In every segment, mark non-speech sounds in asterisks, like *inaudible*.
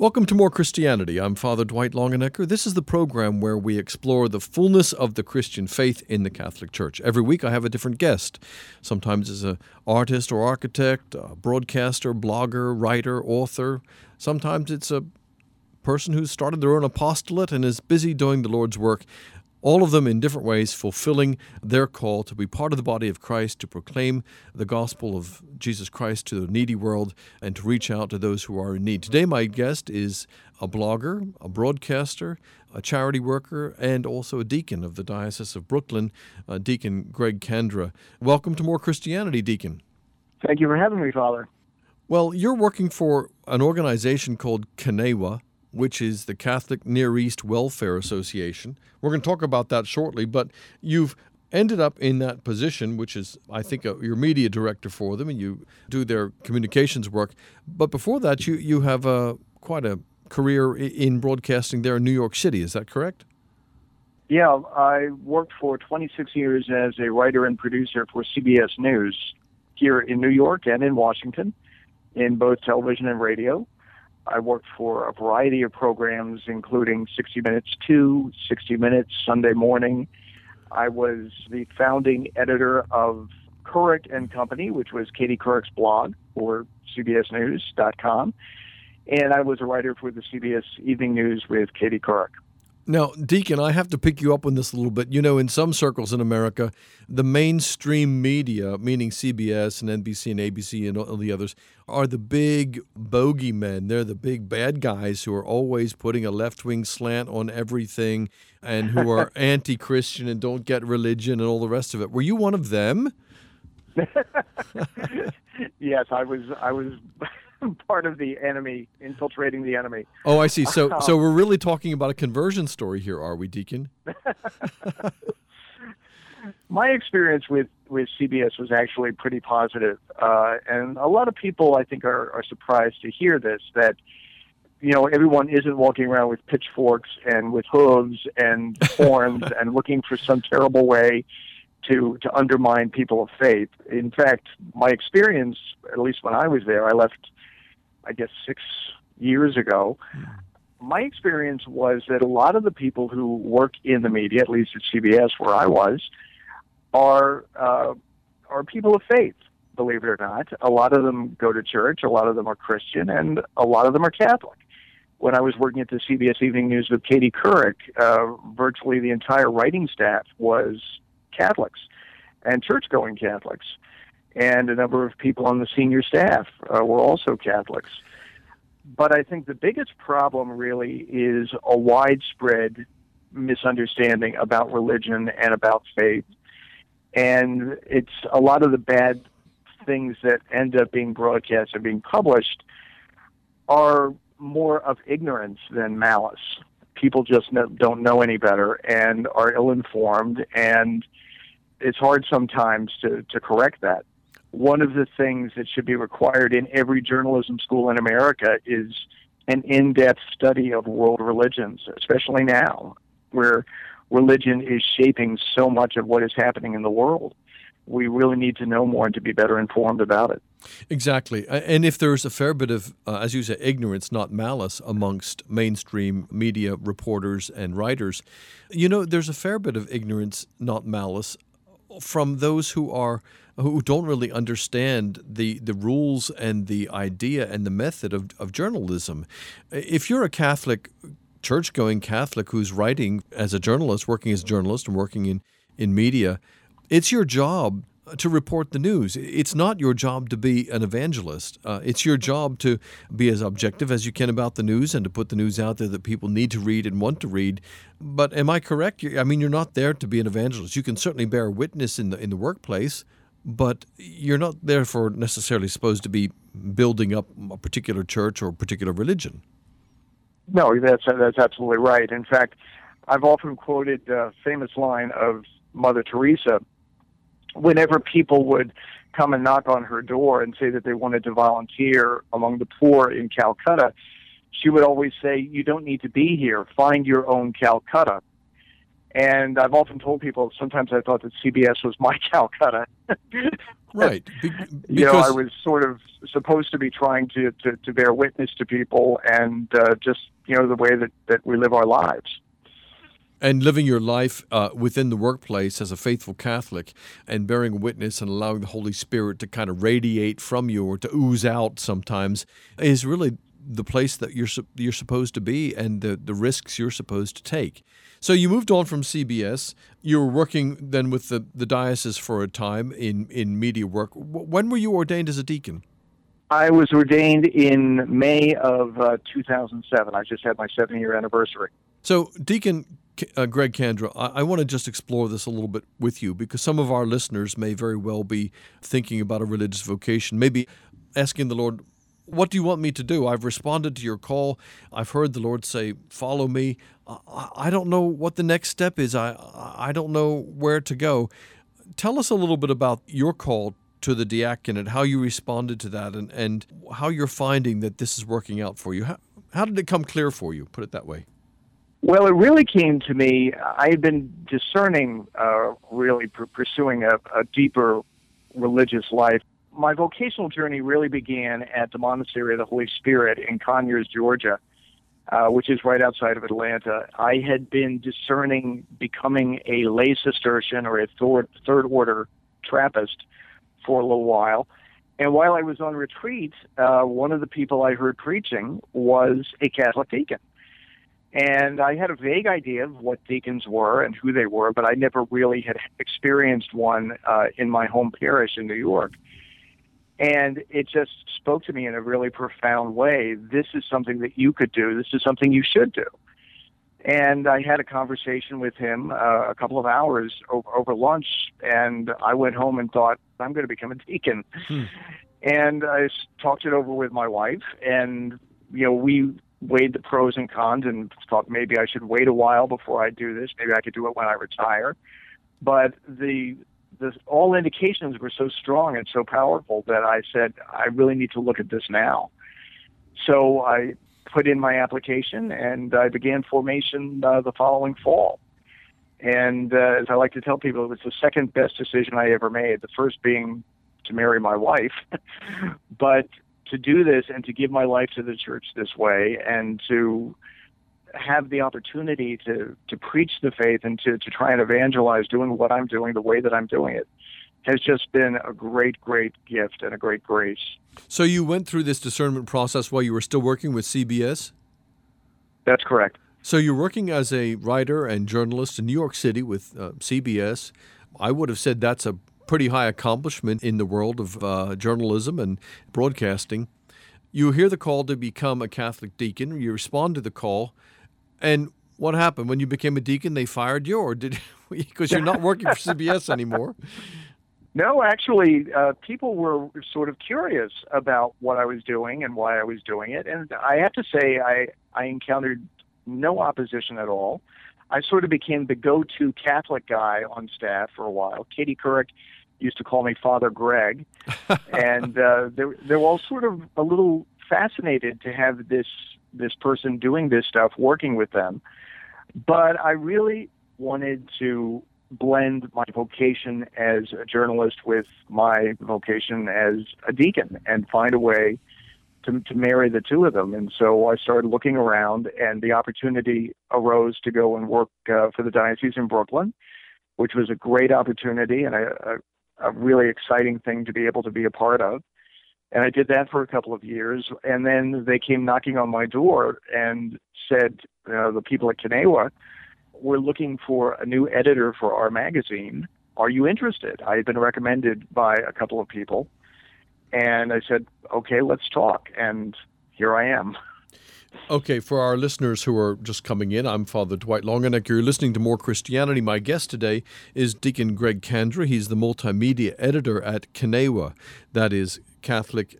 Welcome to More Christianity. I'm Father Dwight Longenecker. This is the program where we explore the fullness of the Christian faith in the Catholic Church. Every week I have a different guest. Sometimes it's an artist or architect, a broadcaster, blogger, writer, author. Sometimes it's a person who's started their own apostolate and is busy doing the Lord's work all of them in different ways fulfilling their call to be part of the body of Christ, to proclaim the gospel of Jesus Christ to the needy world, and to reach out to those who are in need. Today, my guest is a blogger, a broadcaster, a charity worker, and also a deacon of the Diocese of Brooklyn, uh, Deacon Greg Kandra. Welcome to More Christianity, Deacon. Thank you for having me, Father. Well, you're working for an organization called CNEWA, which is the Catholic Near East Welfare Association. We're going to talk about that shortly, but you've ended up in that position, which is, I think, uh, a, you're media director for them, and you do their communications work. But before that, you you have a quite a career in broadcasting there in New York City. Is that correct? Yeah, I worked for 26 years as a writer and producer for CBS News here in New York and in Washington, in both television and radio. I worked for a variety of programs, including 60 Minutes 2, 60 Minutes Sunday Morning. I was the founding editor of Couric and Company, which was Katie Couric's blog for CBSNews.com. And I was a writer for the CBS Evening News with Katie Couric. Now, Deacon, I have to pick you up on this a little bit. You know, in some circles in America, the mainstream media, meaning CBS and NBC and ABC and all the others, are the big bogeymen. They're the big bad guys who are always putting a left wing slant on everything and who are *laughs* anti Christian and don't get religion and all the rest of it. Were you one of them? *laughs* yes, I was. I was *laughs* part of the enemy, infiltrating the enemy. Oh, I see. So, so we're really talking about a conversion story here, are we, Deacon? *laughs* *laughs* My experience with with CBS was actually pretty positive, uh, and a lot of people, I think, are, are surprised to hear this. That you know, everyone isn't walking around with pitchforks and with hooves and horns and looking for some terrible way to to undermine people of faith. In fact, my experience, at least when I was there, I left I guess six years ago, my experience was that a lot of the people who work in the media, at least at CBS where I was, are uh, are people of faith. Believe it or not, a lot of them go to church. A lot of them are Christian, and a lot of them are Catholic. When I was working at the CBS Evening News with Katie Couric, uh, virtually the entire writing staff was Catholics and church-going Catholics and a number of people on the senior staff uh, were also Catholics. But I think the biggest problem really is a widespread misunderstanding about religion and about faith. And it's a lot of the bad things that end up being broadcast and being published are more of ignorance than malice. People just don't know any better and are ill informed, and it's hard sometimes to, to correct that one of the things that should be required in every journalism school in America is an in depth study of world religions, especially now, where religion is shaping so much of what is happening in the world. We really need to know more and to be better informed about it. Exactly. And if there's a fair bit of, uh, as you say, ignorance, not malice, amongst mainstream media reporters and writers, you know, there's a fair bit of ignorance, not malice, from those who are who don't really understand the, the rules and the idea and the method of, of journalism. If you're a Catholic, church going Catholic who's writing as a journalist, working as a journalist and working in, in media, it's your job to report the news. It's not your job to be an evangelist. Uh, it's your job to be as objective as you can about the news and to put the news out there that people need to read and want to read. But am I correct? I mean, you're not there to be an evangelist. You can certainly bear witness in the in the workplace, but you're not therefore necessarily supposed to be building up a particular church or a particular religion. No, that's that's absolutely right. In fact, I've often quoted the famous line of Mother Teresa. Whenever people would come and knock on her door and say that they wanted to volunteer among the poor in Calcutta, she would always say, "You don't need to be here. Find your own Calcutta." And I've often told people sometimes I thought that CBS was my *laughs* Calcutta. right. Be- *laughs* you know, I was sort of supposed to be trying to, to, to bear witness to people and uh, just, you know, the way that, that we live our lives and living your life uh, within the workplace as a faithful Catholic and bearing witness and allowing the Holy Spirit to kind of radiate from you or to ooze out sometimes is really the place that you're you're supposed to be and the, the risks you're supposed to take. So you moved on from CBS. You were working then with the, the diocese for a time in, in media work. When were you ordained as a deacon? I was ordained in May of uh, 2007. I just had my seven year anniversary. So, Deacon uh, Greg Kandra, I, I want to just explore this a little bit with you because some of our listeners may very well be thinking about a religious vocation, maybe asking the Lord, what do you want me to do? I've responded to your call. I've heard the Lord say, "Follow me." I don't know what the next step is. I I don't know where to go. Tell us a little bit about your call to the diaconate, how you responded to that, and, and how you're finding that this is working out for you. How, how did it come clear for you? Put it that way. Well, it really came to me. I had been discerning, uh, really pr- pursuing a, a deeper religious life. My vocational journey really began at the Monastery of the Holy Spirit in Conyers, Georgia, uh, which is right outside of Atlanta. I had been discerning becoming a lay Cistercian or a third, third order Trappist for a little while. And while I was on retreat, uh, one of the people I heard preaching was a Catholic deacon. And I had a vague idea of what deacons were and who they were, but I never really had experienced one uh, in my home parish in New York. And it just spoke to me in a really profound way. This is something that you could do. This is something you should do. And I had a conversation with him uh, a couple of hours over, over lunch, and I went home and thought, I'm going to become a deacon. Hmm. And I talked it over with my wife, and you know, we weighed the pros and cons and thought maybe I should wait a while before I do this. Maybe I could do it when I retire. But the the all indications were so strong and so powerful that I said I really need to look at this now. So I put in my application and I began formation uh, the following fall. And uh, as I like to tell people, it was the second best decision I ever made. The first being to marry my wife, *laughs* but to do this and to give my life to the church this way and to have the opportunity to to preach the faith and to to try and evangelize doing what I'm doing the way that I'm doing it has just been a great great gift and a great grace. So you went through this discernment process while you were still working with CBS? That's correct. So you're working as a writer and journalist in New York City with uh, CBS. I would have said that's a pretty high accomplishment in the world of uh, journalism and broadcasting. You hear the call to become a Catholic deacon. You respond to the call, and what happened when you became a deacon? They fired you, or did *laughs* because you're not working for CBS anymore? *laughs* No, actually, uh, people were sort of curious about what I was doing and why I was doing it, and I have to say, I I encountered no opposition at all. I sort of became the go-to Catholic guy on staff for a while. Katie Couric used to call me Father Greg, *laughs* and uh, they they were all sort of a little fascinated to have this this person doing this stuff, working with them. But I really wanted to blend my vocation as a journalist with my vocation as a deacon and find a way to, to marry the two of them. And so I started looking around, and the opportunity arose to go and work uh, for the diocese in Brooklyn, which was a great opportunity and a, a, a really exciting thing to be able to be a part of. And I did that for a couple of years, and then they came knocking on my door and said, uh, the people at CNEWA, we're looking for a new editor for our magazine. Are you interested? I had been recommended by a couple of people and I said, okay, let's talk. And here I am. Okay, for our listeners who are just coming in, I'm Father Dwight Longenecker. You're listening to More Christianity. My guest today is Deacon Greg Kandra. He's the multimedia editor at CNEWA, that is Catholic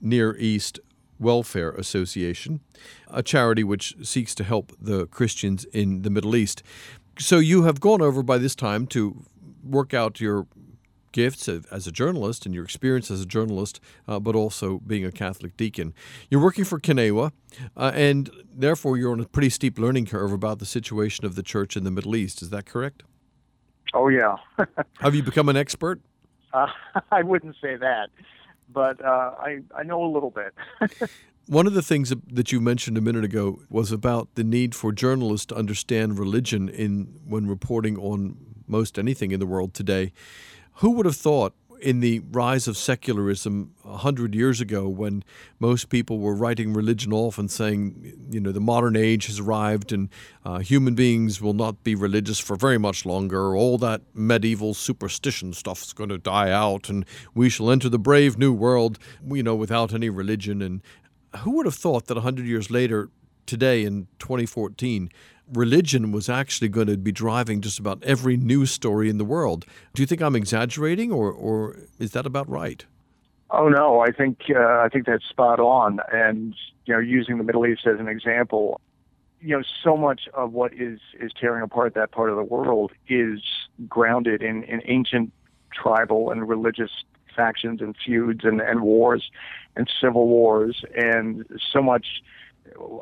Near East Welfare Association, a charity which seeks to help the Christians in the Middle East. So you have gone over by this time to work out your gifts as a journalist and your experience as a journalist, uh, but also being a Catholic deacon. You're working for CNEWA, uh, and therefore you're on a pretty steep learning curve about the situation of the church in the Middle East. Is that correct? Oh, yeah. *laughs* Have you become an expert? Uh, *laughs* I wouldn't say that, but uh, I, I know a little bit. *laughs* One of the things that you mentioned a minute ago was about the need for journalists to understand religion in when reporting on most anything in the world today. Who would have thought in the rise of secularism a hundred years ago, when most people were writing religion off and saying, you know, the modern age has arrived and uh, human beings will not be religious for very much longer. All that medieval superstition stuff is going to die out, and we shall enter the brave new world, you know, without any religion. And who would have thought that a hundred years later, today in 2014, religion was actually going to be driving just about every news story in the world. Do you think I'm exaggerating, or, or is that about right? Oh no, I think uh, I think that's spot on. And you know, using the Middle East as an example, you know, so much of what is is tearing apart that part of the world is grounded in, in ancient tribal and religious factions and feuds and, and wars and civil wars and so much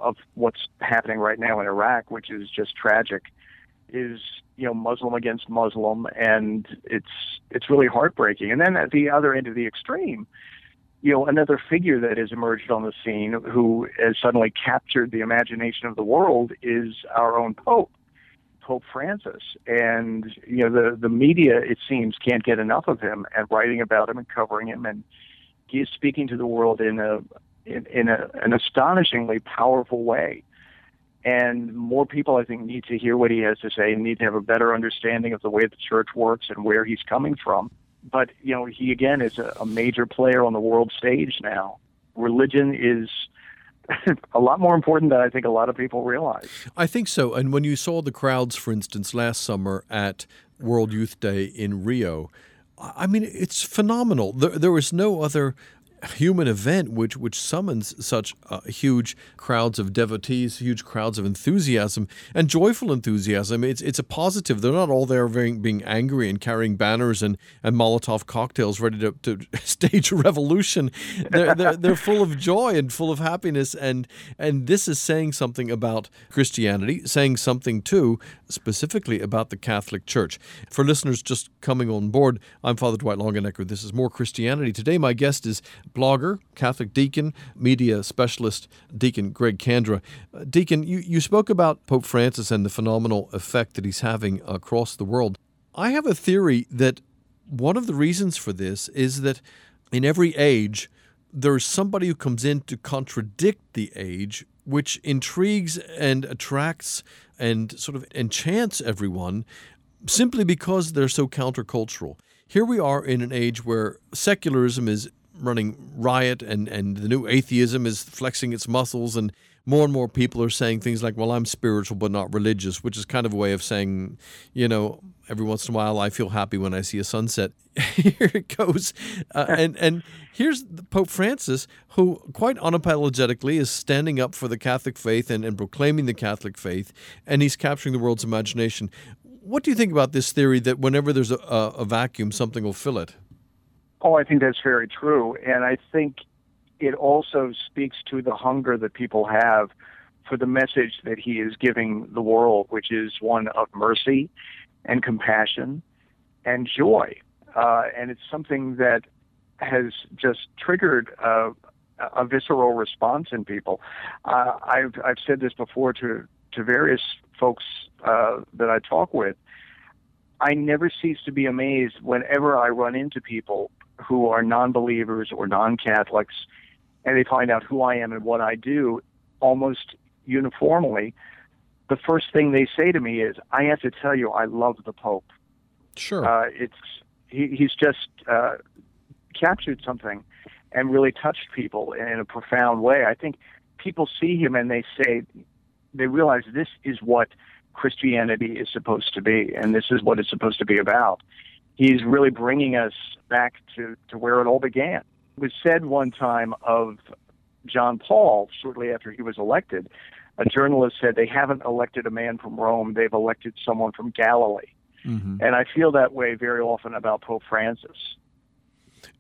of what's happening right now in Iraq, which is just tragic, is you know Muslim against Muslim, and it's it's really heartbreaking. And then at the other end of the extreme, you know, another figure that has emerged on the scene who has suddenly captured the imagination of the world is our own Pope, Pope Francis. And you know, the the media it seems can't get enough of him and writing about him and covering him and he is speaking to the world in a in, in a, an astonishingly powerful way. And more people, I think, need to hear what he has to say and need to have a better understanding of the way the church works and where he's coming from. But, you know, he again is a, a major player on the world stage now. Religion is *laughs* a lot more important than I think a lot of people realize. I think so. And when you saw the crowds, for instance, last summer at World Youth Day in Rio, I mean, it's phenomenal. There, there was no other human event which which summons such uh, huge crowds of devotees, huge crowds of enthusiasm and joyful enthusiasm. It's it's a positive. They're not all there being, being angry and carrying banners and, and Molotov cocktails ready to, to *laughs* stage a revolution. They're, they're they're full of joy and full of happiness and and this is saying something about Christianity, saying something too specifically about the Catholic Church. For listeners just coming on board, I'm Father Dwight Longenecker. This is more Christianity. Today my guest is blogger, Catholic deacon, media specialist, Deacon Greg Kandra. Uh, deacon, you, you spoke about Pope Francis and the phenomenal effect that he's having across the world. I have a theory that one of the reasons for this is that in every age, there's somebody who comes in to contradict the age, which intrigues and attracts and sort of enchants everyone simply because they're so countercultural. Here we are in an age where secularism is running riot and, and the new atheism is flexing its muscles and more and more people are saying things like, well, I'm spiritual but not religious, which is kind of a way of saying, you know, every once in a while I feel happy when I see a sunset. *laughs* Here it goes. Uh, *laughs* and, and here's Pope Francis, who quite unapologetically is standing up for the Catholic faith and, and proclaiming the Catholic faith, and he's capturing the world's imagination. What do you think about this theory that whenever there's a, a, a vacuum, something will fill it? Oh, I think that's very true. And I think it also speaks to the hunger that people have for the message that he is giving the world, which is one of mercy and compassion and joy. Uh, and it's something that has just triggered a, a visceral response in people. Uh, I've I've said this before to to various folks uh, that I talk with. I never cease to be amazed whenever I run into people who are non believers or non Catholics, and they find out who I am and what I do almost uniformly, the first thing they say to me is, I have to tell you, I love the Pope. Sure. Uh, it's he, he's just uh, captured something and really touched people in a profound way. I think people see him and they say, they realize this is what Christianity is supposed to be, and this is what it's supposed to be about he's really bringing us back to, to where it all began. It was said one time of John Paul, shortly after he was elected, a journalist said they haven't elected a man from Rome, they've elected someone from Galilee. Mm-hmm. And I feel that way very often about Pope Francis.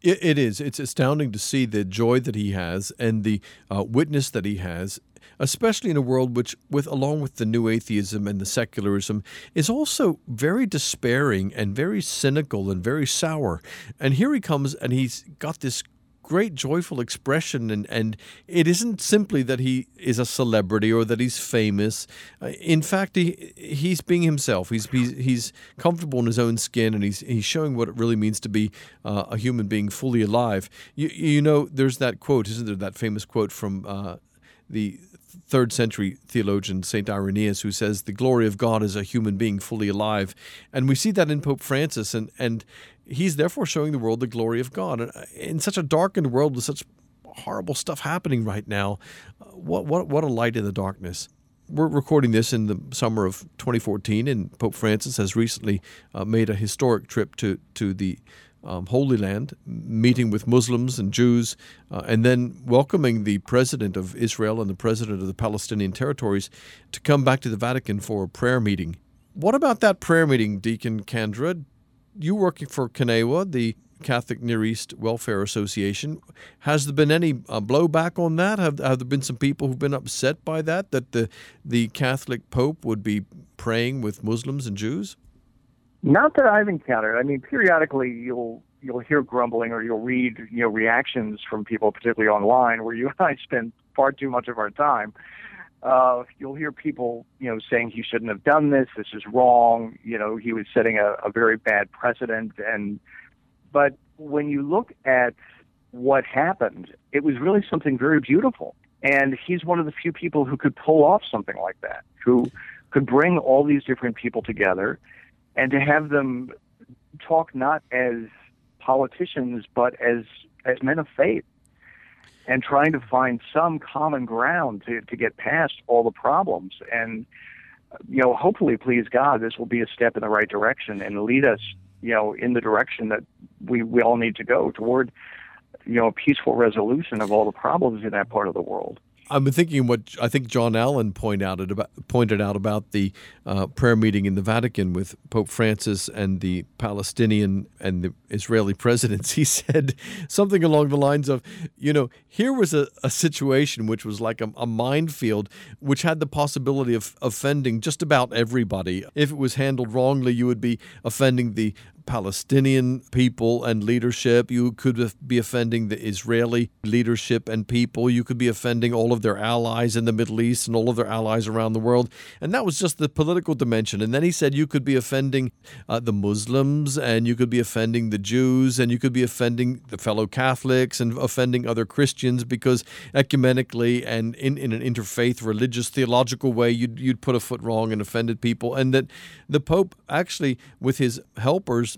It, it is. It's astounding to see the joy that he has and the uh, witness that he has, especially in a world which, with along with the new atheism and the secularism, is also very despairing and very cynical and very sour. And here he comes, and he's got this great joyful expression and and it isn't simply that he is a celebrity or that he's famous. Uh, in fact he he's being himself. He's, he's he's comfortable in his own skin and he's he's showing what it really means to be uh, a human being fully alive. You you know there's that quote isn't there that famous quote from uh, the third century theologian St. Irenaeus, who says the glory of God is a human being fully alive. And we see that in Pope Francis, and, and he's therefore showing the world the glory of God. And uh, in such a darkened world with such horrible stuff happening right now, uh, what, what, what a light in the darkness. We're recording this in the summer of 2014, and Pope Francis has recently uh, made a historic trip to, to the um, Holy Land, meeting with Muslims and Jews, uh, and then welcoming the president of Israel and the president of the Palestinian territories to come back to the Vatican for a prayer meeting. What about that prayer meeting, Deacon Kandra? You working for CNEWA, the Catholic Near East Welfare Association. Has there been any uh, blowback on that? Have, have there been some people who've been upset by that, that the, the Catholic Pope would be praying with Muslims and Jews? Not that I've encountered. I mean, periodically you'll you'll hear grumbling or you'll read you know reactions from people, particularly online, where you and I *laughs* spend far too much of our time. Uh, you'll hear people you know saying he shouldn't have done this. This is wrong. You know, he was setting a, a very bad precedent. And but when you look at what happened, it was really something very beautiful. And he's one of the few people who could pull off something like that, who could bring all these different people together and to have them talk not as politicians but as as men of faith and trying to find some common ground to, to get past all the problems. And you know hopefully please god this will be a step in the right direction and lead us you know in the direction that we we all need to go toward you know a peaceful resolution of all the problems in that part of the world Been thinking what I think John Allen pointed out about, pointed out about the uh, prayer meeting in the Vatican with Pope Francis and the Palestinian and the Israeli presidents. *laughs* He said something along the lines of, you know, here was a, a situation which was like a, a minefield, which had the possibility of offending just about everybody. If it was handled wrongly, you would be offending the Palestinian people and leadership. You could be offending the Israeli leadership and people. You could be offending all of their allies in the Middle East and all of their allies around the world. And that was just the political dimension. And then he said you could be offending uh, the Muslims and you could be offending the Jews and you could be offending the fellow Catholics and offending other Christians because ecumenically and in, in an interfaith, religious, theological way, you'd, you'd put a foot wrong and offended people. And that the Pope actually, with his helpers,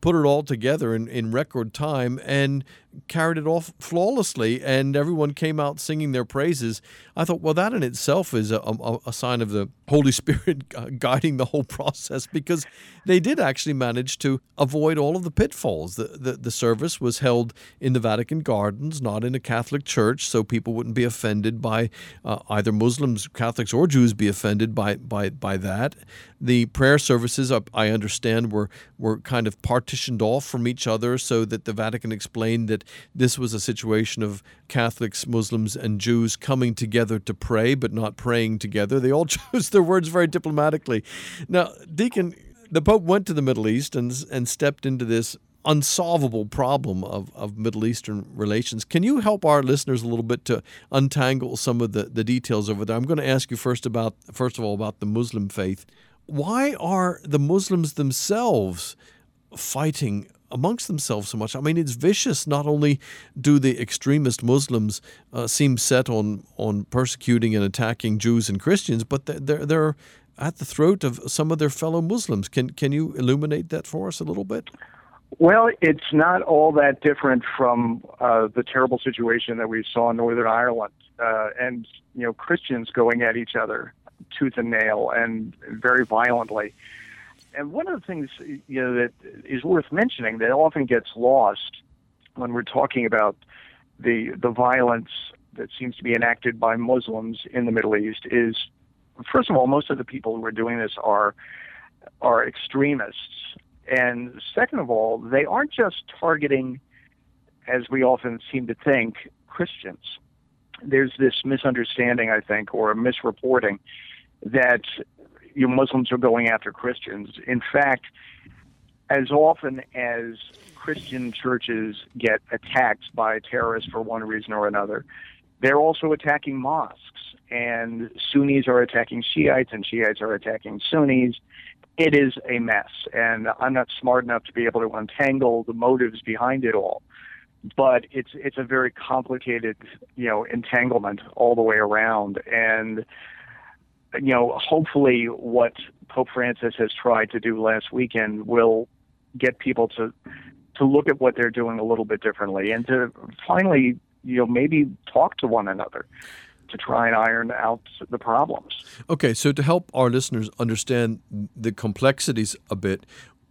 put it all together in, in record time and carried it off flawlessly, and everyone came out singing their praises. I thought, well, that in itself is a, a, a, sign of the Holy Spirit *laughs* guiding the whole process because they did actually manage to avoid all of the pitfalls. The, the, the service was held in the Vatican Gardens, not in a Catholic church, so people wouldn't be offended by uh, either Muslims, Catholics, or Jews be offended by, by, by that. The prayer services, I understand, were, were kind of partitioned off from each other so that the Vatican explained that this was a situation of Catholics, Muslims, and Jews coming together to pray, but not praying together. They all *laughs* chose their words very diplomatically. Now, Deacon, the Pope went to the Middle East and, and stepped into this unsolvable problem of, of Middle Eastern relations. Can you help our listeners a little bit to untangle some of the, the details over there? I'm going to ask you first about first of all about the Muslim faith. Why are the Muslims themselves fighting amongst themselves so much. I mean, it's vicious. Not only do the extremist Muslims uh, seem set on on persecuting and attacking Jews and Christians, but they're they're at the throat of some of their fellow Muslims. Can can you illuminate that for us a little bit? Well, it's not all that different from uh, the terrible situation that we saw in Northern Ireland, uh, and you know Christians going at each other tooth and nail and very violently and one of the things you know that is worth mentioning that often gets lost when we're talking about the the violence that seems to be enacted by Muslims in the Middle East is first of all most of the people who are doing this are are extremists. And second of all, they aren't just targeting, as we often seem to think, Christians. There's this misunderstanding, I think, or misreporting that you Muslims are going after Christians. In fact, as often as Christian churches get attacked by terrorists for one reason or another, they're also attacking mosques. And Sunnis are attacking Shiites, and Shiites are attacking Sunnis. It is a mess. And I'm not smart enough to be able to untangle the motives behind it all. But it's it's a very complicated, you know, entanglement all the way around. And you know, hopefully what Pope Francis has tried to do last weekend will get people to to look at what they're doing a little bit differently and to finally, you know, maybe talk to one another to try and iron out the problems. Okay, so to help our listeners understand the complexities a bit,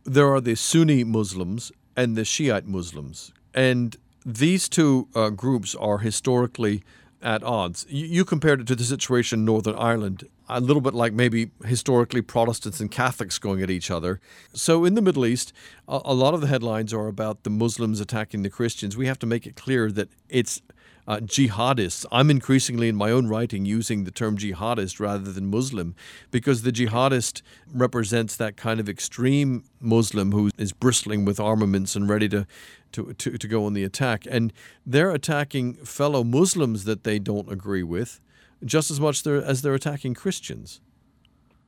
there are the Sunni Muslims and the Shiite Muslims. And these two uh, groups are historically at odds. You, you, compared it to the situation in Northern Ireland, a little bit like maybe historically Protestants and Catholics going at each other. So in the Middle East, a, a lot of the headlines are about the Muslims attacking the Christians. We have to make it clear that it's uh, jihadists. I'm increasingly in my own writing using the term jihadist rather than Muslim because the jihadist represents that kind of extreme Muslim who is bristling with armaments and ready to, to, to, to go on the attack. And they're attacking fellow Muslims that they don't agree with just as much as they're attacking Christians.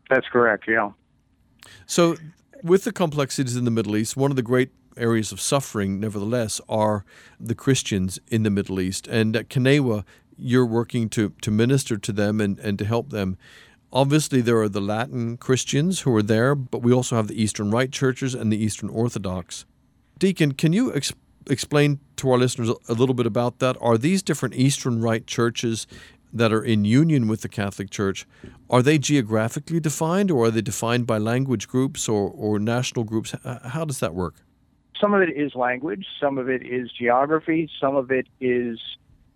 That's correct, yeah. So, with the complexities in the Middle East, one of the great areas of suffering, nevertheless, are the Christians in the Middle East. And at CNEWA, you're working to, to minister to them and, and to help them. Obviously, there are the Latin Christians who are there, but we also have the Eastern Rite churches and the Eastern Orthodox. Deacon, can you ex- explain to our listeners a little bit about that? Are these different Eastern Rite churches that are in union with the Catholic Church, are they geographically defined or are they defined by language groups or, or national groups? How does that work? Some of it is language, some of it is geography, some of it is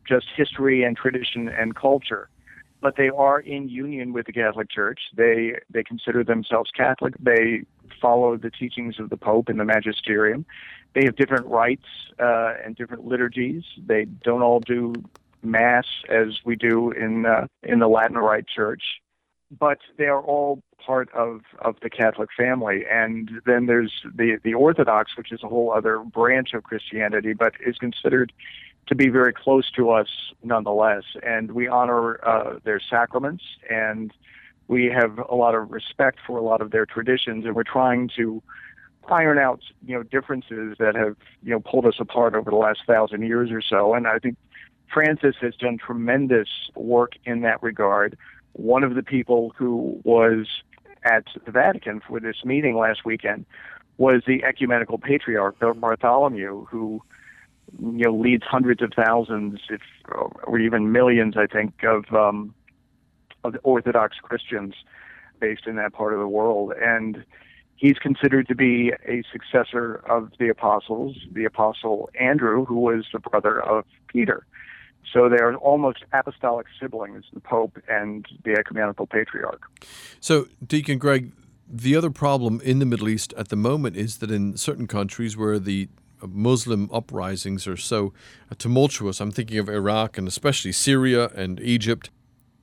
just history and tradition and culture. But they are in union with the Catholic Church. They they consider themselves Catholic. They follow the teachings of the Pope and the Magisterium. They have different rites uh, and different liturgies. They don't all do Mass as we do in uh, in the Latin Rite Church but they are all part of, of the Catholic family. And then there's the, the Orthodox, which is a whole other branch of Christianity, but is considered to be very close to us nonetheless. And we honor uh, their sacraments and we have a lot of respect for a lot of their traditions, and we're trying to iron out you know differences that have you know pulled us apart over the last thousand years or so. And I think Francis has done tremendous work in that regard one of the people who was at the Vatican for this meeting last weekend was the ecumenical patriarch Bartholomew, who you know leads hundreds of thousands, if or even millions, I think, of um, of Orthodox Christians based in that part of the world, and he's considered to be a successor of the apostles, the apostle Andrew, who was the brother of Peter. So they are almost apostolic siblings, the Pope and the ecumenical patriarch. So, Deacon Greg, the other problem in the Middle East at the moment is that in certain countries where the Muslim uprisings are so tumultuous, I'm thinking of Iraq and especially Syria and Egypt,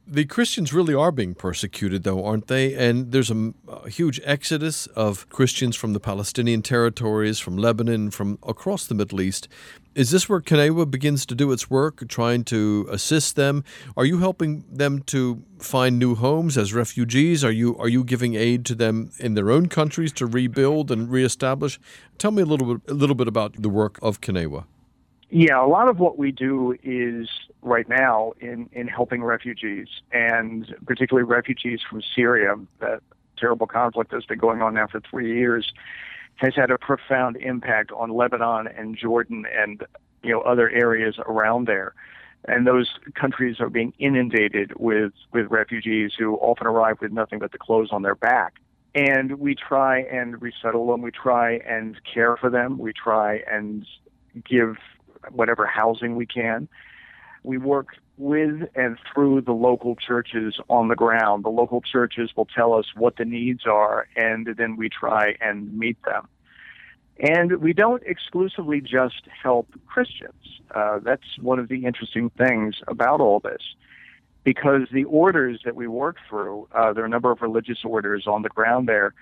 the Christians really are being persecuted, though, aren't they? And there's a, a, huge exodus of Christians from the Palestinian territories, from Lebanon, from across the Middle East. Is this where CNEWA begins to do its work, trying to assist them? Are you helping them to find new homes as refugees? Are you are you giving aid to them in their own countries to rebuild and reestablish? Tell me a little bit a little bit about the work of CNEWA. Yeah, a lot of what we do is right now in, in helping refugees, and particularly refugees from Syria. That terrible conflict that's been going on now for three years has had a profound impact on Lebanon and Jordan and you know other areas around there. And those countries are being inundated with, with refugees who often arrive with nothing but the clothes on their back. And we try and resettle them. We try and care for them. We try and give whatever housing we can. We work with and through the local churches on the ground. The local churches will tell us what the needs are, and then we try and meet them. And we don't exclusively just help Christians. Uh, that's one of the interesting things about all this. Because the orders that we work through, uh, there are a number of religious orders on the ground there,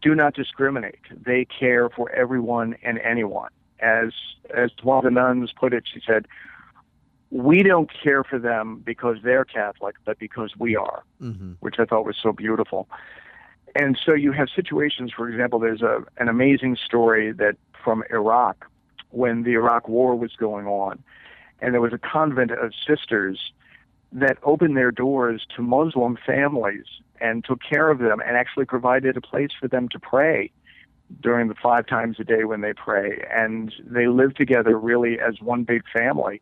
do not discriminate. They care for everyone and anyone. As as one of the nuns put it, she said, "We don't care for them because they're Catholic, but because we are," mm-hmm. which I thought was so beautiful. And so you have situations, for example, there's a, an amazing story that from Iraq when the Iraq War was going on, and there was a convent of sisters that opened their doors to Muslim families and took care of them and actually provided a place for them to pray during the five times a day when they pray. And they lived together really as one big family,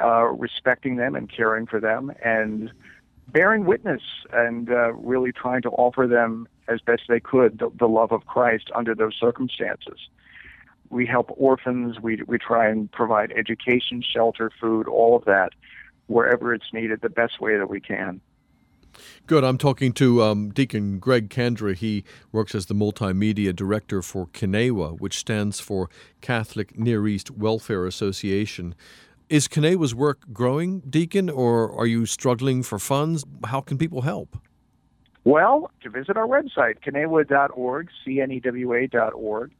uh, respecting them and caring for them and bearing witness and uh, really trying to offer them as best they could the, the love of Christ under those circumstances. We help orphans. We we try and provide education, shelter, food, all of that, wherever it's needed, the best way that we can. Good. I'm talking to um, Deacon Greg Kandra. He works as the multimedia director for CNEWA, which stands for Catholic Near East Welfare Association. Is CNEWA's work growing, Deacon, or are you struggling for funds? How can people help? Well, to visit our website, CNEWA.org, C-N-E-W-A.org.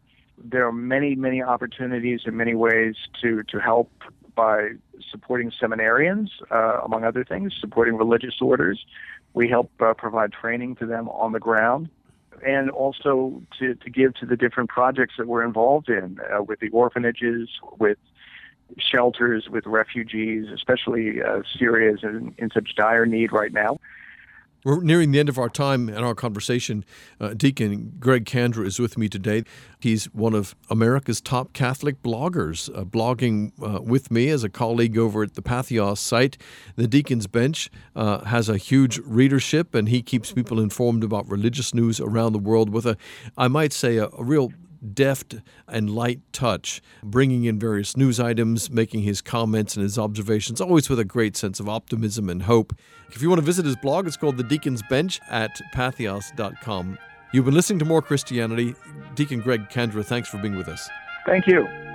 There are many, many opportunities and many ways to, to help by supporting seminarians, uh, among other things, supporting religious orders. We help uh, provide training to them on the ground and also to, to give to the different projects that we're involved in uh, with the orphanages, with shelters, with refugees, especially uh, Syria is in, in such dire need right now. We're nearing the end of our time and our conversation. Uh, Deacon Greg Kandra is with me today. He's one of America's top Catholic bloggers, uh, blogging uh, with me as a colleague over at the Patheos site. The Deacon's Bench uh, has a huge readership, and he keeps people informed about religious news around the world with a, I might say, a, a real deft and light touch, bringing in various news items, making his comments and his observations, always with a great sense of optimism and hope. If you want to visit his blog, it's called The Deacon's Bench at patheos.com. You've been listening to More Christianity. Deacon Greg Kandra, thanks for being with us. Thank you.